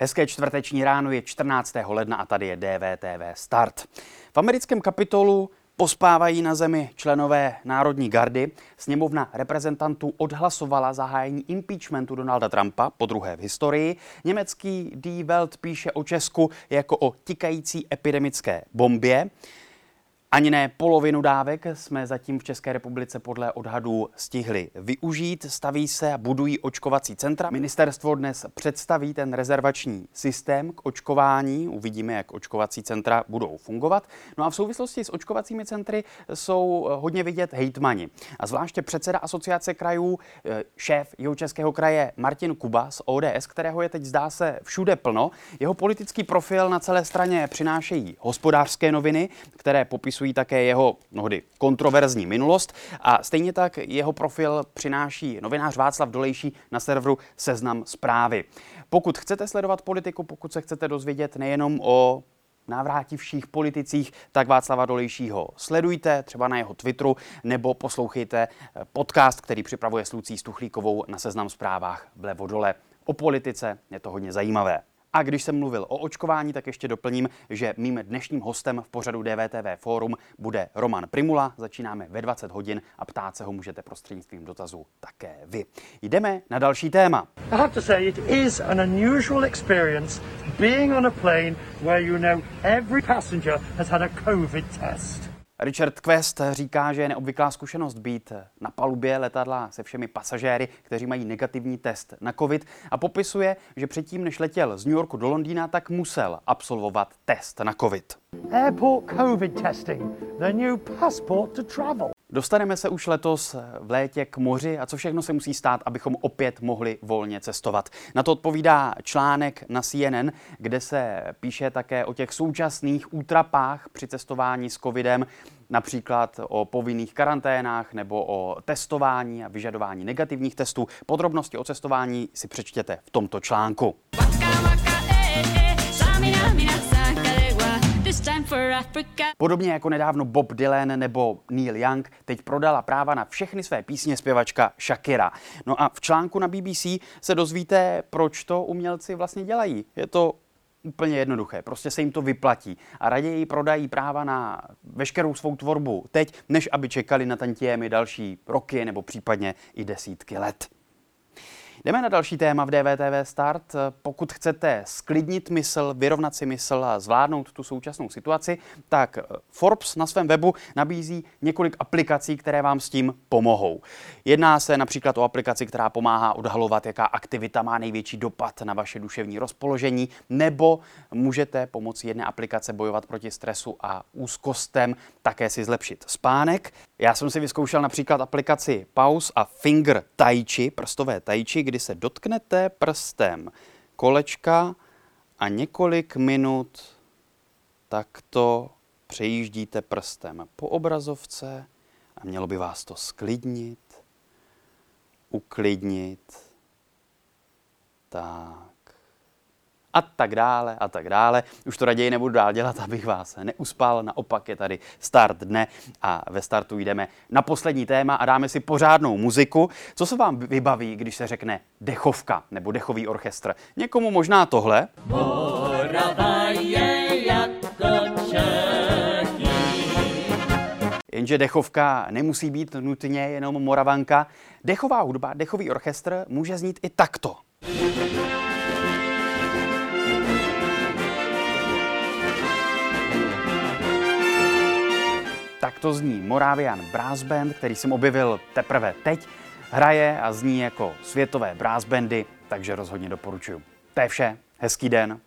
Hezké čtvrteční ráno je 14. ledna a tady je DVTV Start. V americkém kapitolu pospávají na zemi členové Národní gardy. Sněmovna reprezentantů odhlasovala zahájení impeachmentu Donalda Trumpa, po druhé v historii. Německý Die Welt píše o Česku jako o tikající epidemické bombě. Ani ne polovinu dávek jsme zatím v České republice podle odhadů stihli využít. Staví se a budují očkovací centra. Ministerstvo dnes představí ten rezervační systém k očkování. Uvidíme, jak očkovací centra budou fungovat. No a v souvislosti s očkovacími centry jsou hodně vidět hejtmani. A zvláště předseda asociace krajů, eh, šéf jeho českého kraje Martin Kuba z ODS, kterého je teď zdá se všude plno. Jeho politický profil na celé straně přinášejí hospodářské noviny, které popisují popisují také jeho mnohdy kontroverzní minulost a stejně tak jeho profil přináší novinář Václav Dolejší na serveru Seznam zprávy. Pokud chcete sledovat politiku, pokud se chcete dozvědět nejenom o návrátivších politicích, tak Václava Dolejšího sledujte třeba na jeho Twitteru nebo poslouchejte podcast, který připravuje s Lucí Stuchlíkovou na Seznam zprávách vlevo dole. O politice je to hodně zajímavé. A když jsem mluvil o očkování, tak ještě doplním, že mým dnešním hostem v pořadu DVTV Forum bude Roman Primula. Začínáme ve 20 hodin a ptát se ho můžete prostřednictvím dotazu také vy. Jdeme na další téma. Being on a plane where you know every passenger has had a COVID test. Richard Quest říká, že je neobvyklá zkušenost být na palubě letadla se všemi pasažéry, kteří mají negativní test na COVID a popisuje, že předtím, než letěl z New Yorku do Londýna, tak musel absolvovat test na COVID. Airport COVID testing, the new passport to travel. Dostaneme se už letos v létě k moři a co všechno se musí stát, abychom opět mohli volně cestovat. Na to odpovídá článek na CNN, kde se píše také o těch současných útrapách při cestování s covidem, například o povinných karanténách nebo o testování a vyžadování negativních testů. Podrobnosti o cestování si přečtěte v tomto článku. Waka, waka, eh, eh, Podobně jako nedávno Bob Dylan nebo Neil Young teď prodala práva na všechny své písně zpěvačka Shakira. No a v článku na BBC se dozvíte, proč to umělci vlastně dělají. Je to úplně jednoduché, prostě se jim to vyplatí a raději prodají práva na veškerou svou tvorbu teď, než aby čekali na tantiemy další roky nebo případně i desítky let. Jdeme na další téma v DVTV Start. Pokud chcete sklidnit mysl, vyrovnat si mysl a zvládnout tu současnou situaci, tak Forbes na svém webu nabízí několik aplikací, které vám s tím pomohou. Jedná se například o aplikaci, která pomáhá odhalovat, jaká aktivita má největší dopad na vaše duševní rozpoložení, nebo můžete pomocí jedné aplikace bojovat proti stresu a úzkostem, také si zlepšit spánek. Já jsem si vyzkoušel například aplikaci Pause a Finger Tai Chi, prstové Tai Chi, kdy se dotknete prstem kolečka a několik minut takto přejíždíte prstem po obrazovce a mělo by vás to sklidnit, uklidnit. Tak a tak dále a tak dále. Už to raději nebudu dál dělat, abych vás neuspal. Naopak je tady start dne a ve startu jdeme na poslední téma a dáme si pořádnou muziku. Co se vám vybaví, když se řekne dechovka nebo dechový orchestr? Někomu možná tohle. Morava je jako Jenže dechovka nemusí být nutně jenom moravanka. Dechová hudba, dechový orchestr může znít i takto. To zní Moravian Brass Band, který jsem objevil teprve teď. Hraje a zní jako světové brass bandy, takže rozhodně doporučuju. To je vše, hezký den.